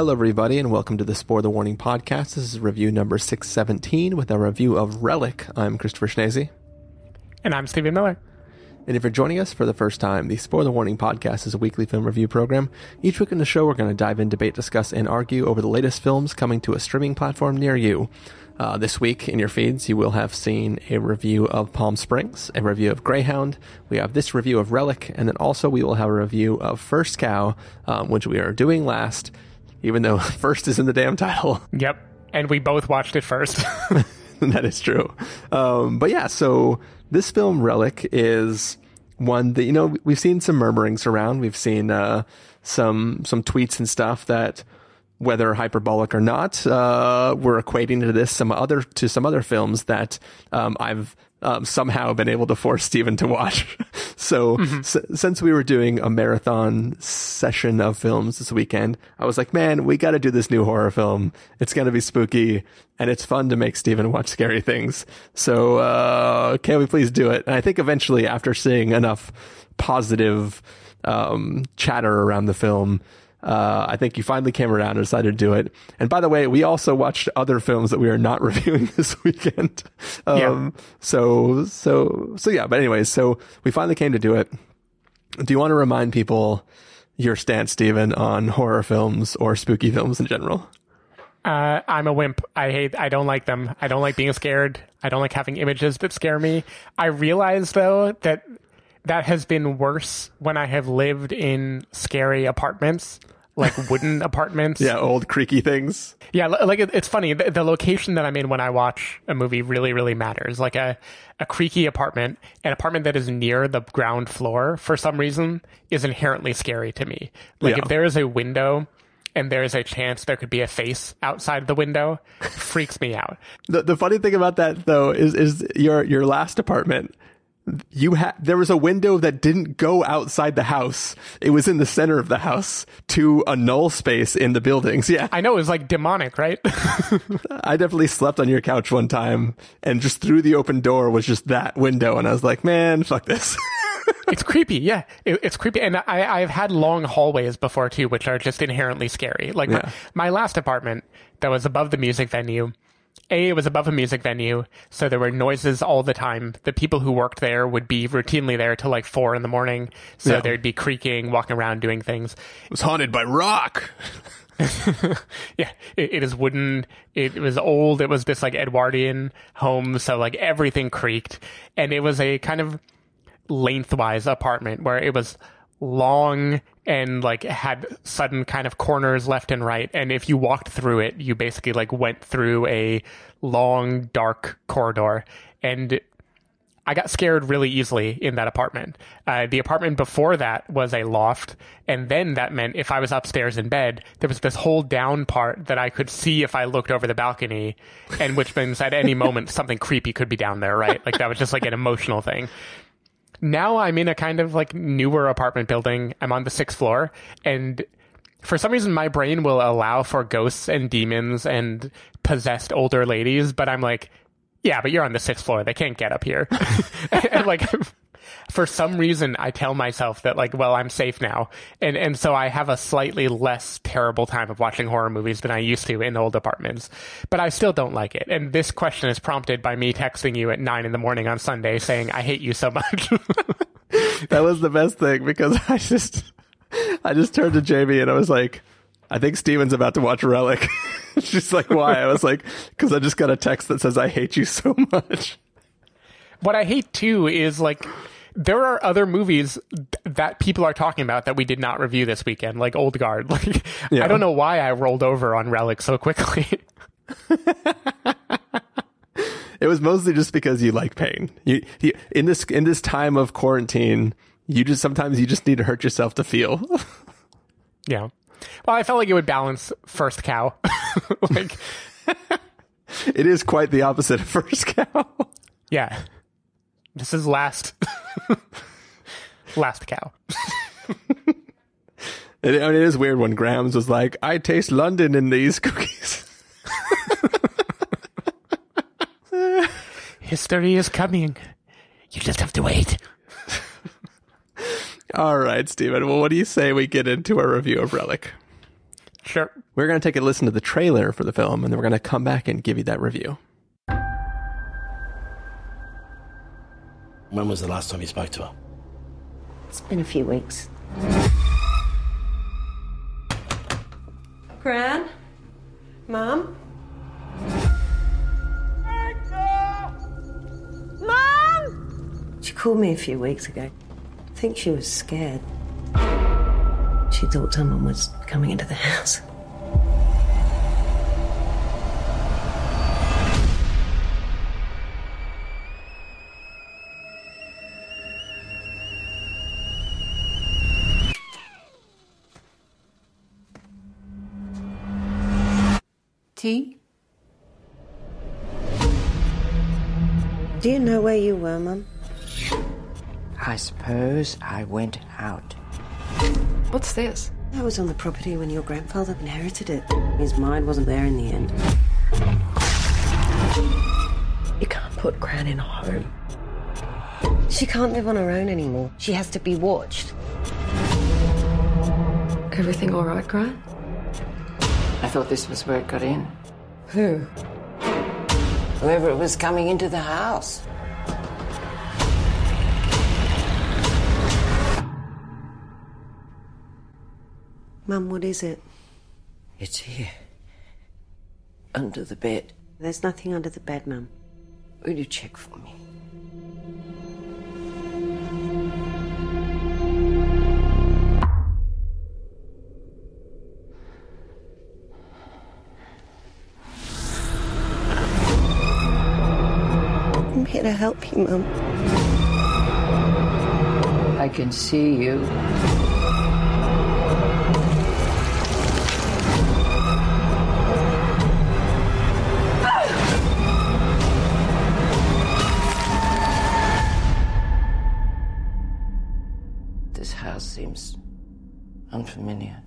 Hello, everybody, and welcome to the Spoiler Warning podcast. This is review number 617 with a review of Relic. I'm Christopher Schnese. And I'm Stephen Miller. And if you're joining us for the first time, the Spoiler Warning podcast is a weekly film review program. Each week in the show, we're going to dive in, debate, discuss, and argue over the latest films coming to a streaming platform near you. Uh, this week in your feeds, you will have seen a review of Palm Springs, a review of Greyhound. We have this review of Relic, and then also we will have a review of First Cow, um, which we are doing last, even though first is in the damn title. Yep. And we both watched it first. that is true. Um, but yeah, so this film Relic is one that you know we've seen some murmurings around. We've seen uh, some some tweets and stuff that whether hyperbolic or not, uh, we're equating to this some other to some other films that um, I've um, somehow been able to force Stephen to watch. so mm-hmm. s- since we were doing a marathon session of films this weekend, I was like, man, we got to do this new horror film. It's going to be spooky and it's fun to make Stephen watch scary things. So, uh, can we please do it? And I think eventually after seeing enough positive, um, chatter around the film, uh, I think you finally came around and decided to do it. And by the way, we also watched other films that we are not reviewing this weekend. Um, yeah. So, so, so yeah. But anyways, so we finally came to do it. Do you want to remind people your stance, Stephen, on horror films or spooky films in general? Uh, I'm a wimp. I hate. I don't like them. I don't like being scared. I don't like having images that scare me. I realize though that that has been worse when I have lived in scary apartments like wooden apartments. Yeah, old creaky things. Yeah, like it's funny. The, the, location that I'm in when I watch a movie really, really matters. Like a a creaky apartment, an apartment that is near the ground floor for some reason is inherently scary to me. Like yeah. if there is a window and there is a chance there could be a face outside the window, freaks me out. The the funny thing about that though is is your your last apartment you had there was a window that didn't go outside the house. It was in the center of the house to a null space in the buildings. Yeah. I know it was like demonic, right? I definitely slept on your couch one time and just through the open door was just that window and I was like, "Man, fuck this." it's creepy, yeah. It, it's creepy, and I, I've had long hallways before too, which are just inherently scary. Like yeah. my, my last apartment that was above the music venue, a, it was above a music venue, so there were noises all the time. The people who worked there would be routinely there till like four in the morning, so yeah. there'd be creaking, walking around, doing things. It was haunted by rock. yeah, it, it is wooden. It, it was old. It was this like Edwardian home, so like everything creaked, and it was a kind of lengthwise apartment where it was long and like had sudden kind of corners left and right and if you walked through it you basically like went through a long dark corridor and I got scared really easily in that apartment. Uh, the apartment before that was a loft, and then that meant if I was upstairs in bed, there was this whole down part that I could see if I looked over the balcony, and which means at any moment something creepy could be down there, right? Like that was just like an emotional thing now I'm in a kind of like newer apartment building. I'm on the sixth floor and for some reason my brain will allow for ghosts and demons and possessed older ladies, but I'm like, yeah, but you're on the sixth floor. They can't get up here. and like for some reason I tell myself that like, well, I'm safe now. And and so I have a slightly less terrible time of watching horror movies than I used to in old apartments. But I still don't like it. And this question is prompted by me texting you at nine in the morning on Sunday saying, I hate you so much. that was the best thing because I just I just turned to Jamie and I was like, I think Stephen's about to watch Relic. She's like, why? I was like, because I just got a text that says I hate you so much. What I hate too is like there are other movies that people are talking about that we did not review this weekend, like Old Guard. Like, yeah. I don't know why I rolled over on Relic so quickly. it was mostly just because you like pain. You, you, in this in this time of quarantine, you just sometimes you just need to hurt yourself to feel. yeah. Well, I felt like it would balance First Cow. like, it is quite the opposite of First Cow. Yeah. This is last last cow. it, I mean, it is weird when Grams was like, "I taste London in these cookies." History is coming. You just have to wait. All right, Stephen. Well, what do you say we get into our review of Relic? Sure. We're going to take a listen to the trailer for the film, and then we're going to come back and give you that review. When was the last time you spoke to her? It's been a few weeks. Gran? Mom? Mom! She called me a few weeks ago. I think she was scared. She thought someone was coming into the house. Tea? Do you know where you were, Mum? I suppose I went out. What's this? I was on the property when your grandfather inherited it. His mind wasn't there in the end. You can't put Gran in a home. She can't live on her own anymore. She has to be watched. Everything all right, Gran? I thought this was where it got in. Who? Whoever it was coming into the house. Mum, what is it? It's here. Under the bed. There's nothing under the bed, Mum. Will you check for me? Here to help you, Mum. I can see you. This house seems unfamiliar.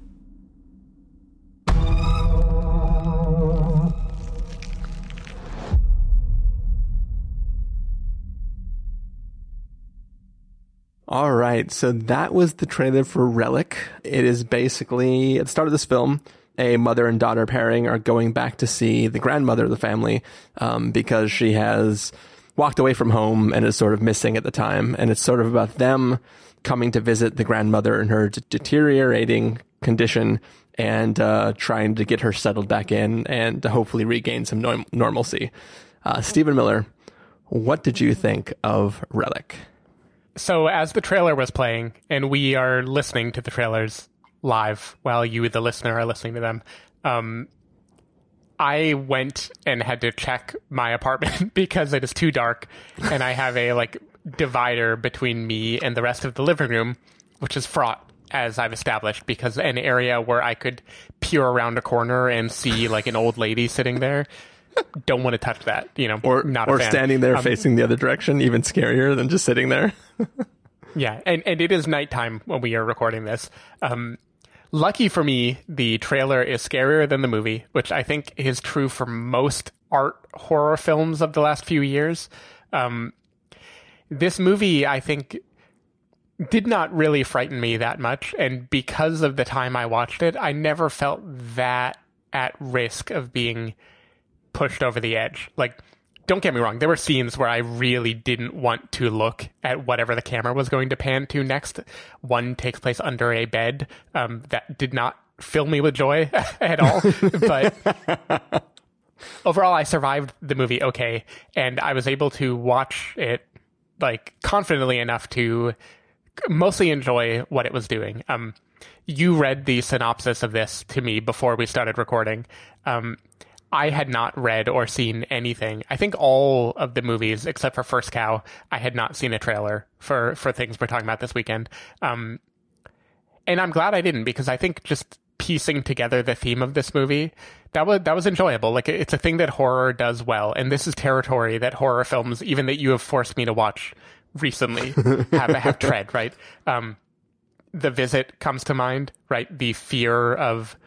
All right, so that was the trailer for Relic. It is basically at the start of this film, a mother and daughter pairing are going back to see the grandmother of the family um, because she has walked away from home and is sort of missing at the time, and it's sort of about them coming to visit the grandmother in her d- deteriorating condition and uh, trying to get her settled back in and to hopefully regain some norm- normalcy. Uh, Stephen Miller, what did you think of Relic? So as the trailer was playing, and we are listening to the trailers live while you, the listener, are listening to them, um, I went and had to check my apartment because it is too dark, and I have a like divider between me and the rest of the living room, which is fraught as I've established because an area where I could peer around a corner and see like an old lady sitting there. Don't want to touch that, you know. Or not or standing there Um, facing the other direction, even scarier than just sitting there. Yeah, and, and it is nighttime when we are recording this. Um, lucky for me, the trailer is scarier than the movie, which I think is true for most art horror films of the last few years. Um, this movie, I think, did not really frighten me that much, and because of the time I watched it, I never felt that at risk of being pushed over the edge. Like, don't get me wrong, there were scenes where I really didn't want to look at whatever the camera was going to pan to next. One takes place under a bed um, that did not fill me with joy at all. but overall, I survived the movie okay, and I was able to watch it like confidently enough to mostly enjoy what it was doing. Um, you read the synopsis of this to me before we started recording. Um, I had not read or seen anything. I think all of the movies, except for First Cow, I had not seen a trailer for for things we're talking about this weekend. Um, and I'm glad I didn't because I think just piecing together the theme of this movie that was that was enjoyable. Like it's a thing that horror does well, and this is territory that horror films, even that you have forced me to watch recently, have have tread right. Um, the visit comes to mind, right? The fear of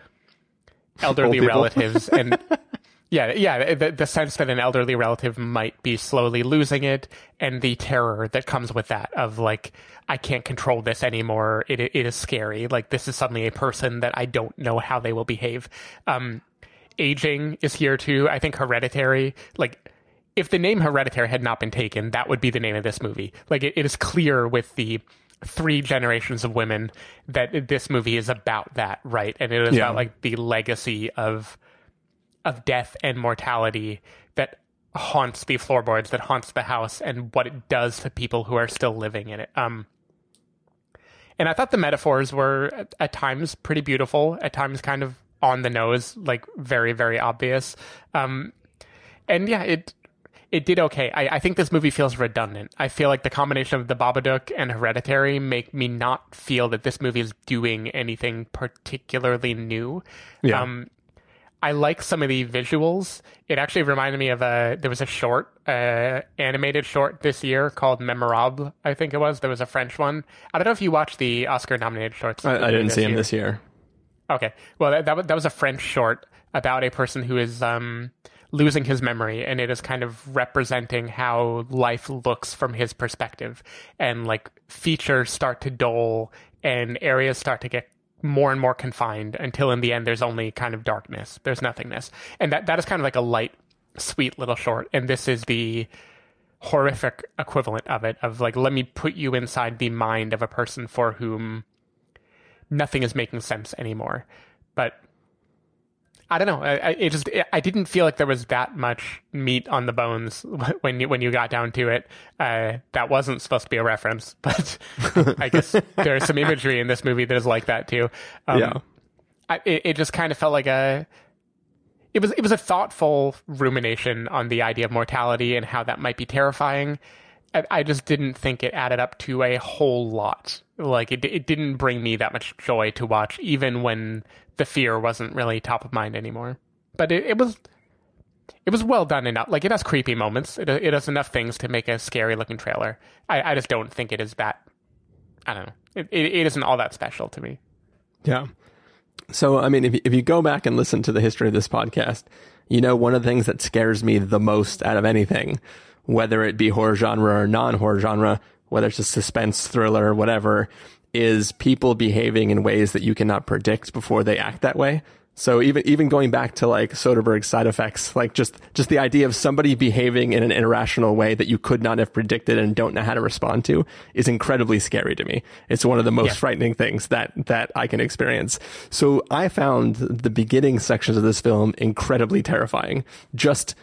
elderly relatives and Yeah, yeah, the, the sense that an elderly relative might be slowly losing it, and the terror that comes with that of like, I can't control this anymore. It it is scary. Like this is suddenly a person that I don't know how they will behave. Um, aging is here too. I think Hereditary, like if the name Hereditary had not been taken, that would be the name of this movie. Like it, it is clear with the three generations of women that this movie is about that, right? And it is Yeah. about like the legacy of of death and mortality that haunts the floorboards, that haunts the house, and what it does to people who are still living in it. Um, and I thought the metaphors were at, at times pretty beautiful, at times kind of on the nose, like very, very obvious. Um, and yeah, it it did okay. I, I think this movie feels redundant. I feel like the combination of the Babadook and Hereditary make me not feel that this movie is doing anything particularly new. Yeah. Um, I like some of the visuals. It actually reminded me of a there was a short, uh, animated short this year called Memorable. I think it was. There was a French one. I don't know if you watched the Oscar nominated shorts. I, I didn't see him year. this year. Okay. Well, that, that, that was a French short about a person who is um, losing his memory, and it is kind of representing how life looks from his perspective. And like features start to dull, and areas start to get more and more confined until in the end there's only kind of darkness. There's nothingness. And that, that is kind of like a light, sweet little short. And this is the horrific equivalent of it of like, let me put you inside the mind of a person for whom nothing is making sense anymore. But I don't know. I, I, it just I didn't feel like there was that much meat on the bones when you when you got down to it. Uh, that wasn't supposed to be a reference, but I guess there's some imagery in this movie that is like that too. Um, Yeah. I, it, it just kind of felt like a it was it was a thoughtful rumination on the idea of mortality and how that might be terrifying. I, I just didn't think it added up to a whole lot. Like it it didn't bring me that much joy to watch, even when the fear wasn't really top of mind anymore. But it, it was it was well done enough. Like it has creepy moments. It it has enough things to make a scary looking trailer. I, I just don't think it is that. I don't know. It, it, it isn't all that special to me. Yeah. So, I mean, if if you go back and listen to the history of this podcast, you know, one of the things that scares me the most out of anything, whether it be horror genre or non horror genre, whether it's a suspense thriller or whatever, is people behaving in ways that you cannot predict before they act that way. So even even going back to like Soderbergh's side effects, like just just the idea of somebody behaving in an irrational way that you could not have predicted and don't know how to respond to is incredibly scary to me. It's one of the most Yeah. frightening things that that I can experience. So I found the beginning sections of this film incredibly terrifying, just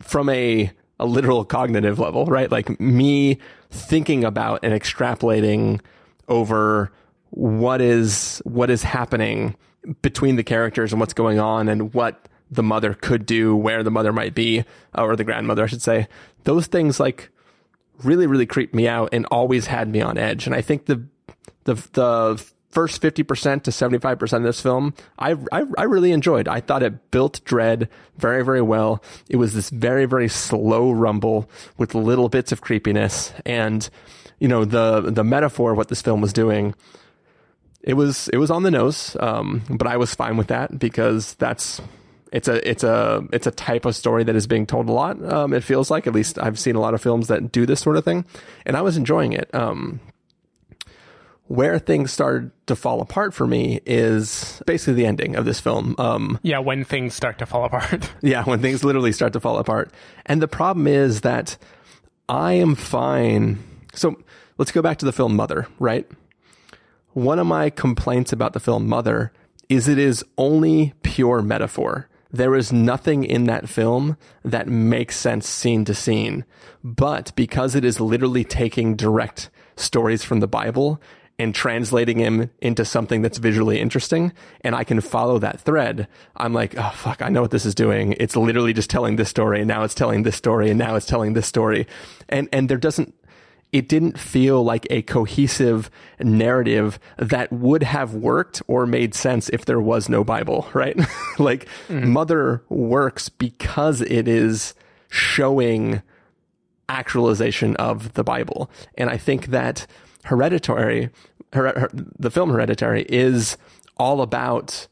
from a a literal cognitive level, right? Like me thinking about and extrapolating over what is what is happening between the characters and what's going on and what the mother could do, where the mother might be, uh, or the grandmother, I should say. Those things like really, really creeped me out and always had me on edge. And I think the the the first fifty percent to seventy five percent of this film, I, I I really enjoyed. I thought it built dread very, very well. It was this very, very slow rumble with little bits of creepiness, and you know the the metaphor of what this film was doing it was it was on the nose, um, but I was fine with that because that's it's a it's a it's a type of story that is being told a lot. Um, it feels like at least I've seen a lot of films that do this sort of thing, and I was enjoying it. Um, where things started to fall apart for me is basically the ending of this film. Um, Yeah, when things start to fall apart. yeah, when things literally start to fall apart. And the problem is that I am fine. So let's go back to the film Mother, right? One of my complaints about the film Mother is it is only pure metaphor. There is nothing in that film that makes sense scene to scene. But because it is literally taking direct stories from the Bible and translating them into something that's visually interesting, and I can follow that thread, I'm like, oh fuck, I know what this is doing. It's literally just telling this story, and now it's telling this story, and now it's telling this story. And and there doesn't it didn't feel like a cohesive narrative that would have worked or made sense if there was no Bible, right? like mm-hmm. Mother works because it is showing actualization of the Bible. And I think that Hereditary, her, her, the film Hereditary is all about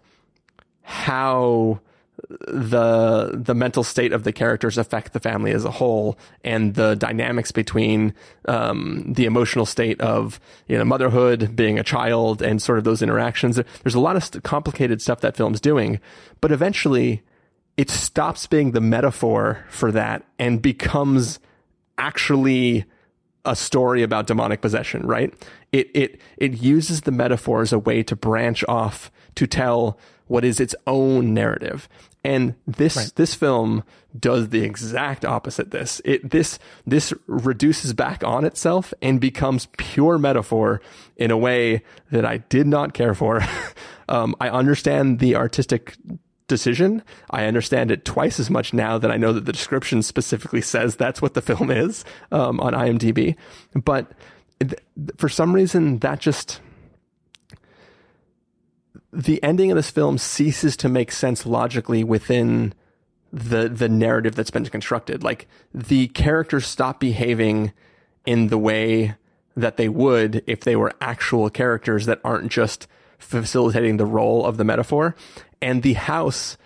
how the the mental state of the characters affect the family as a whole and the dynamics between um, the emotional state of you know motherhood being a child and sort of those interactions there's a lot of st- complicated stuff that film's doing but eventually it stops being the metaphor for that and becomes actually a story about demonic possession, right? It it it uses the metaphor as a way to branch off to tell what is its own narrative. And this this film does the exact opposite. This it this this reduces back on itself and becomes pure metaphor in a way that I did not care for. um, I understand the artistic decision. I understand it twice as much now that I know that the description specifically says that's what the film is um, on IMDb. But th- for some reason, that just the ending of this film ceases to make sense logically within the the narrative that's been constructed. Like the characters stop behaving in the way that they would if they were actual characters that aren't just facilitating the role of the metaphor. And the house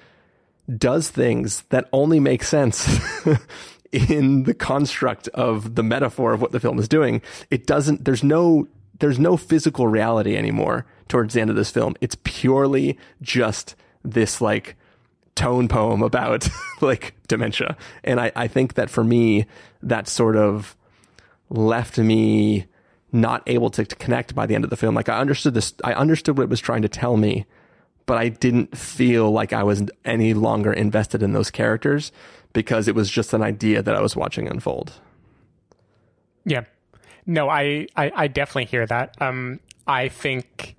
does things that only make sense in the construct of the metaphor of what the film is doing. It doesn't, there's no, there's no physical reality anymore towards the end of this film. It's purely just this like tone poem about like dementia. And I, I think that for me, that sort of left me not able to, connect by the end of the film. Like I understood this, I understood what it was trying to tell me, but I didn't feel like I was any longer invested in those characters because it was just an idea that I was watching unfold. Yeah. No, I, I, I definitely hear that. Um, I think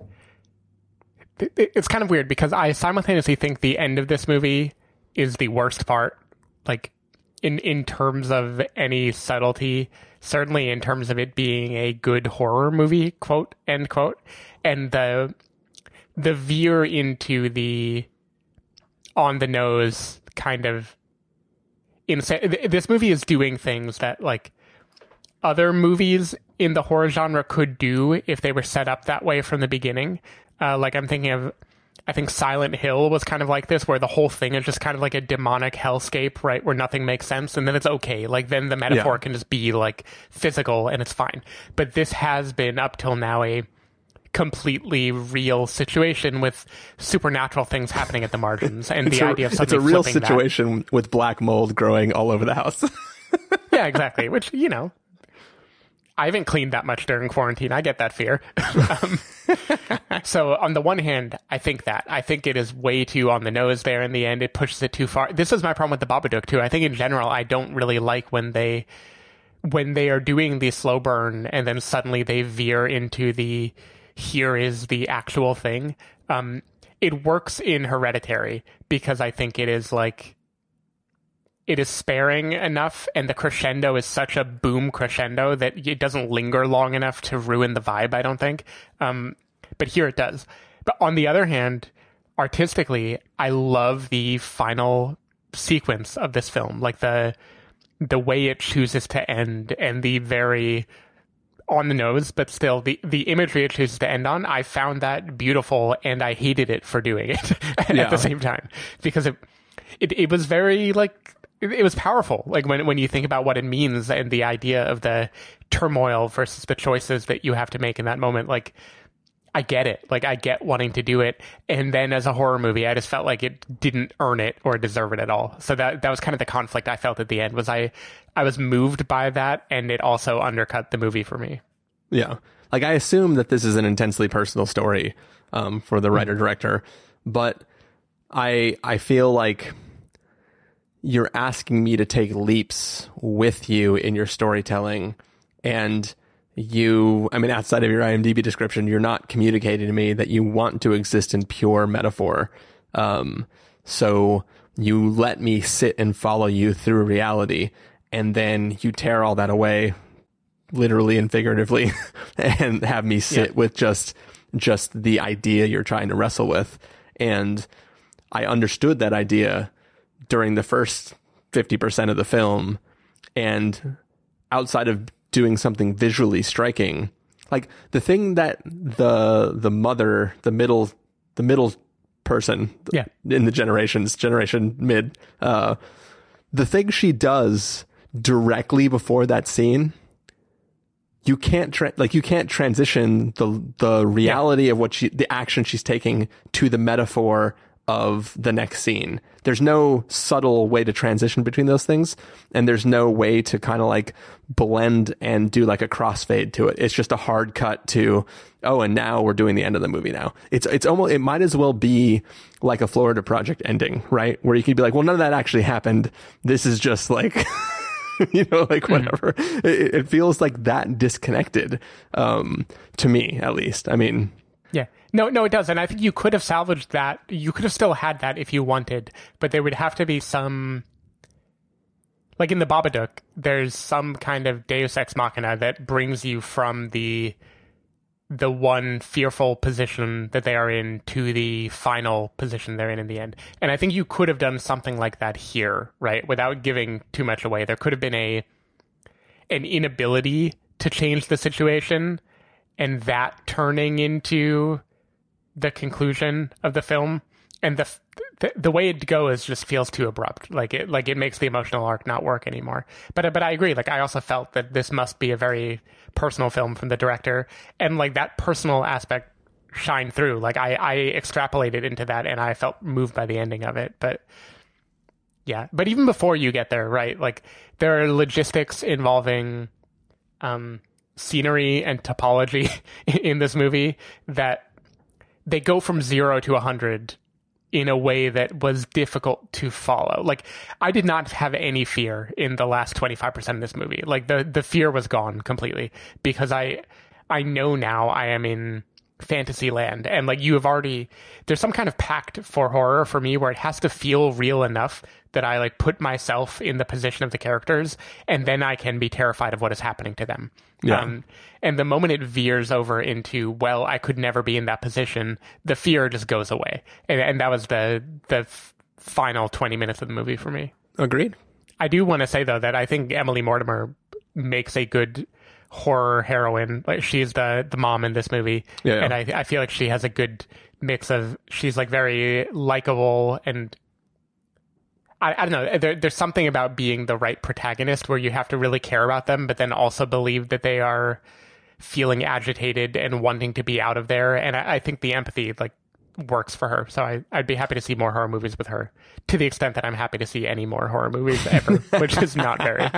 it's kind of weird because I simultaneously think the end of this movie is the worst part. Like in in terms of any subtlety, certainly in terms of it being a good horror movie, quote end quote, and the the veer into the on the nose kind of insane. This movie is doing things that like other movies in the horror genre could do if they were set up that way from the beginning. Uh, like I'm thinking of, I think Silent Hill was kind of like this, where the whole thing is just kind of like a demonic hellscape, right? Where nothing makes sense, and then it's okay. Like then the metaphor Yeah. can just be like physical, and it's fine. But this has been up till now a completely real situation with supernatural things happening at the margins, and the a, idea of it's a real flipping that- situation with black mold growing all over the house. Yeah, exactly. Which you know, I haven't cleaned that much during quarantine. I get that fear. um, so on the one hand, I think that I think it is way too on the nose there. In the end, it pushes it too far. This is my problem with the Babadook too. I think in general, I don't really like when they when they are doing the slow burn and then suddenly they veer into the here is the actual thing. Um, it works in Hereditary because I think it is like it is sparing enough and the crescendo is such a boom crescendo that it doesn't linger long enough to ruin the vibe i don't think. Um, but here it does. But on the other hand artistically i love the final sequence of this film like the the way it chooses to end and the very on the nose, but still the, the imagery it chooses to end on, I found that beautiful and I hated it for doing it at the same time. Because it, it, it was very like, it, was powerful. Like when, when you think about what it means and the idea of the turmoil versus the choices that you have to make in that moment, like, I get it. Like I get wanting to do it. And then as a horror movie, I just felt like it didn't earn it or deserve it at all. So that that was kind of the conflict I felt at the end was I I was moved by that and it also undercut the movie for me. Yeah. Like I assume that this is an intensely personal story um, for the writer director, but I I feel like you're asking me to take leaps with you in your storytelling and you I mean outside of your IMDb description you're not communicating to me that you want to exist in pure metaphor. Um so you let me sit and follow you through reality and then you tear all that away literally and figuratively and have me sit Yeah. with just just the idea you're trying to wrestle with and i understood that idea during the first 50% of the film and outside of doing something visually striking like the thing that the the mother the middle the middle person Yeah. in the generations, generation mid. Uh, the thing she does directly before that scene, you can't tra- like you can't transition the the reality of what she the action she's taking to the metaphor of the next scene. There's no subtle way to transition between those things, and there's no way to kind of like blend and do like a crossfade to it. It's just a hard cut to oh, and now we're doing the end of the movie. Now it's it's almost it might as well be like a Florida Project ending, right? Where you could be like, well, none of that actually happened. This is just like. you know, like whatever. It, it feels like that disconnected, um, to me at least. I mean, Yeah. No, no, it does. And I think you could have salvaged that. You could have still had that if you wanted, but there would have to be some. Like in the Babadook, there's some kind of deus ex machina that brings you from the the one fearful position that they are in to the final position they're in in the end. And I think you could have done something like that here, right? Without giving too much away. There could have been a an inability to change the situation and that turning into the conclusion of the film and the the, the way it goes just feels too abrupt. Like it like it makes the emotional arc not work anymore. But but I agree. Like I also felt that this must be a very personal film from the director and like that personal aspect shined through. Like I I extrapolated into that and I felt moved by the ending of it. But yeah. But even before you get there right like there are logistics involving um scenery and topology in this movie that they go from zero to a 100 in a way that was difficult to follow. Like I did not have any fear in the last 25% of this movie. Like the the fear was gone completely because I I know now I am in fantasy land and like you have already there's some kind of pact for horror for me where it has to feel real enough that I like put myself in the position of the characters and then I can be terrified of what is happening to them. Yeah. Um, and the moment it veers over into well I could never be in that position, the fear just goes away. And, and that was the the f- final 20 minutes of the movie for me. agreed. I do want to say though that I think Emily Mortimer makes a good horror heroine. Like she's the the mom in this movie, yeah. and I I feel like she has a good mix of she's like very likable and. I, I don't know. There, there's something about being the right protagonist where you have to really care about them, but then also believe that they are feeling agitated and wanting to be out of there. And I, I think the empathy like works for her. So I, I'd be happy to see more horror movies with her, to the extent that I'm happy to see any more horror movies ever, which is not very.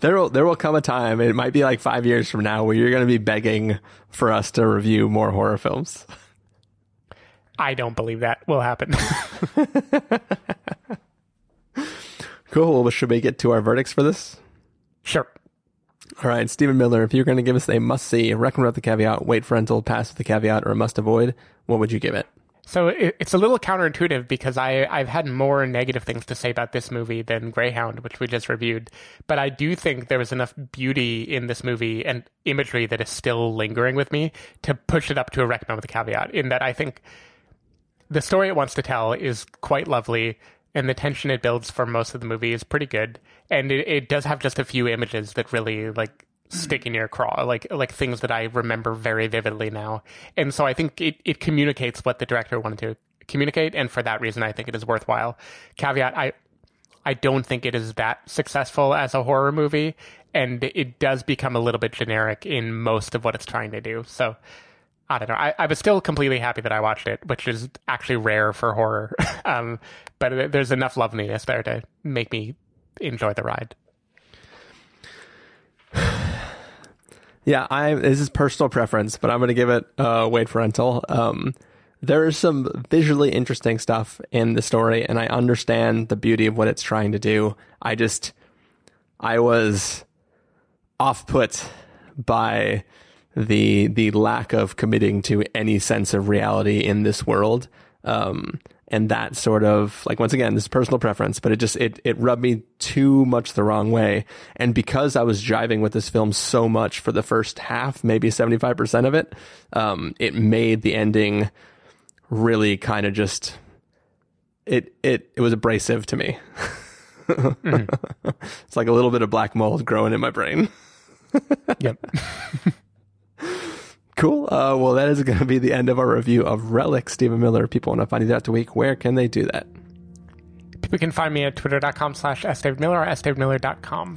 There will there will come a time. It might be like five years from now where you're going to be begging for us to review more horror films. I don't believe that will happen. Cool. Well, should we get to our verdicts for this? sure. All right, Stephen Miller. If you're going to give us a must see, recommend with the caveat, wait for rental, pass with the caveat, or a must avoid, what would you give it? So it's a little counterintuitive because I, I've had more negative things to say about this movie than Greyhound, which we just reviewed. But I do think there was enough beauty in this movie and imagery that is still lingering with me to push it up to a recommend with a caveat. In that I think the story it wants to tell is quite lovely, and the tension it builds for most of the movie is pretty good. And it, it does have just a few images that really like stick in your craw, like like things that I remember very vividly now. And so I think it, it communicates what the director wanted to communicate, and for that reason, I think it is worthwhile. Caveat: I I don't think it is that successful as a horror movie, and it does become a little bit generic in most of what it's trying to do. So. I don't know. I, I was still completely happy that I watched it, which is actually rare for horror. um, but there's enough loveliness there to make me enjoy the ride. Yeah, I this is personal preference, but I'm going to give it uh, wait for rental. Um, there is some visually interesting stuff in the story, and I understand the beauty of what it's trying to do. I just, I was off put by the the lack of committing to any sense of reality in this world. Um, and that sort of like once again this is personal preference but it just it it rubbed me too much the wrong way and because i was driving with this film so much for the first half maybe 75% of it um it made the ending really kind of just it it it was abrasive to me it's like a little bit of black mold growing in my brain Yep. Cool. Uh, well, that is going to be the end of our review of Relic. Stephen Miller. People want to find you throughout the week. Where can they do that? People can find me at twitter.com slash sdavidmiller or sdavidmiller.com.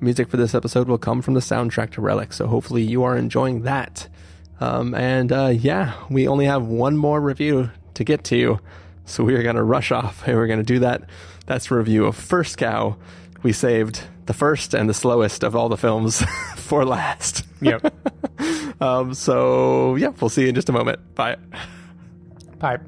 Music for this episode will come from the soundtrack to Relic, so hopefully you are enjoying that. Um, and uh, yeah, we only have one more review to get to, so we are going to rush off and we're going to do that. That's a review of First Cow. We saved the first and the slowest of all the films for last. Yep. Um, so yeah, we'll see you in just a moment. Bye. Bye.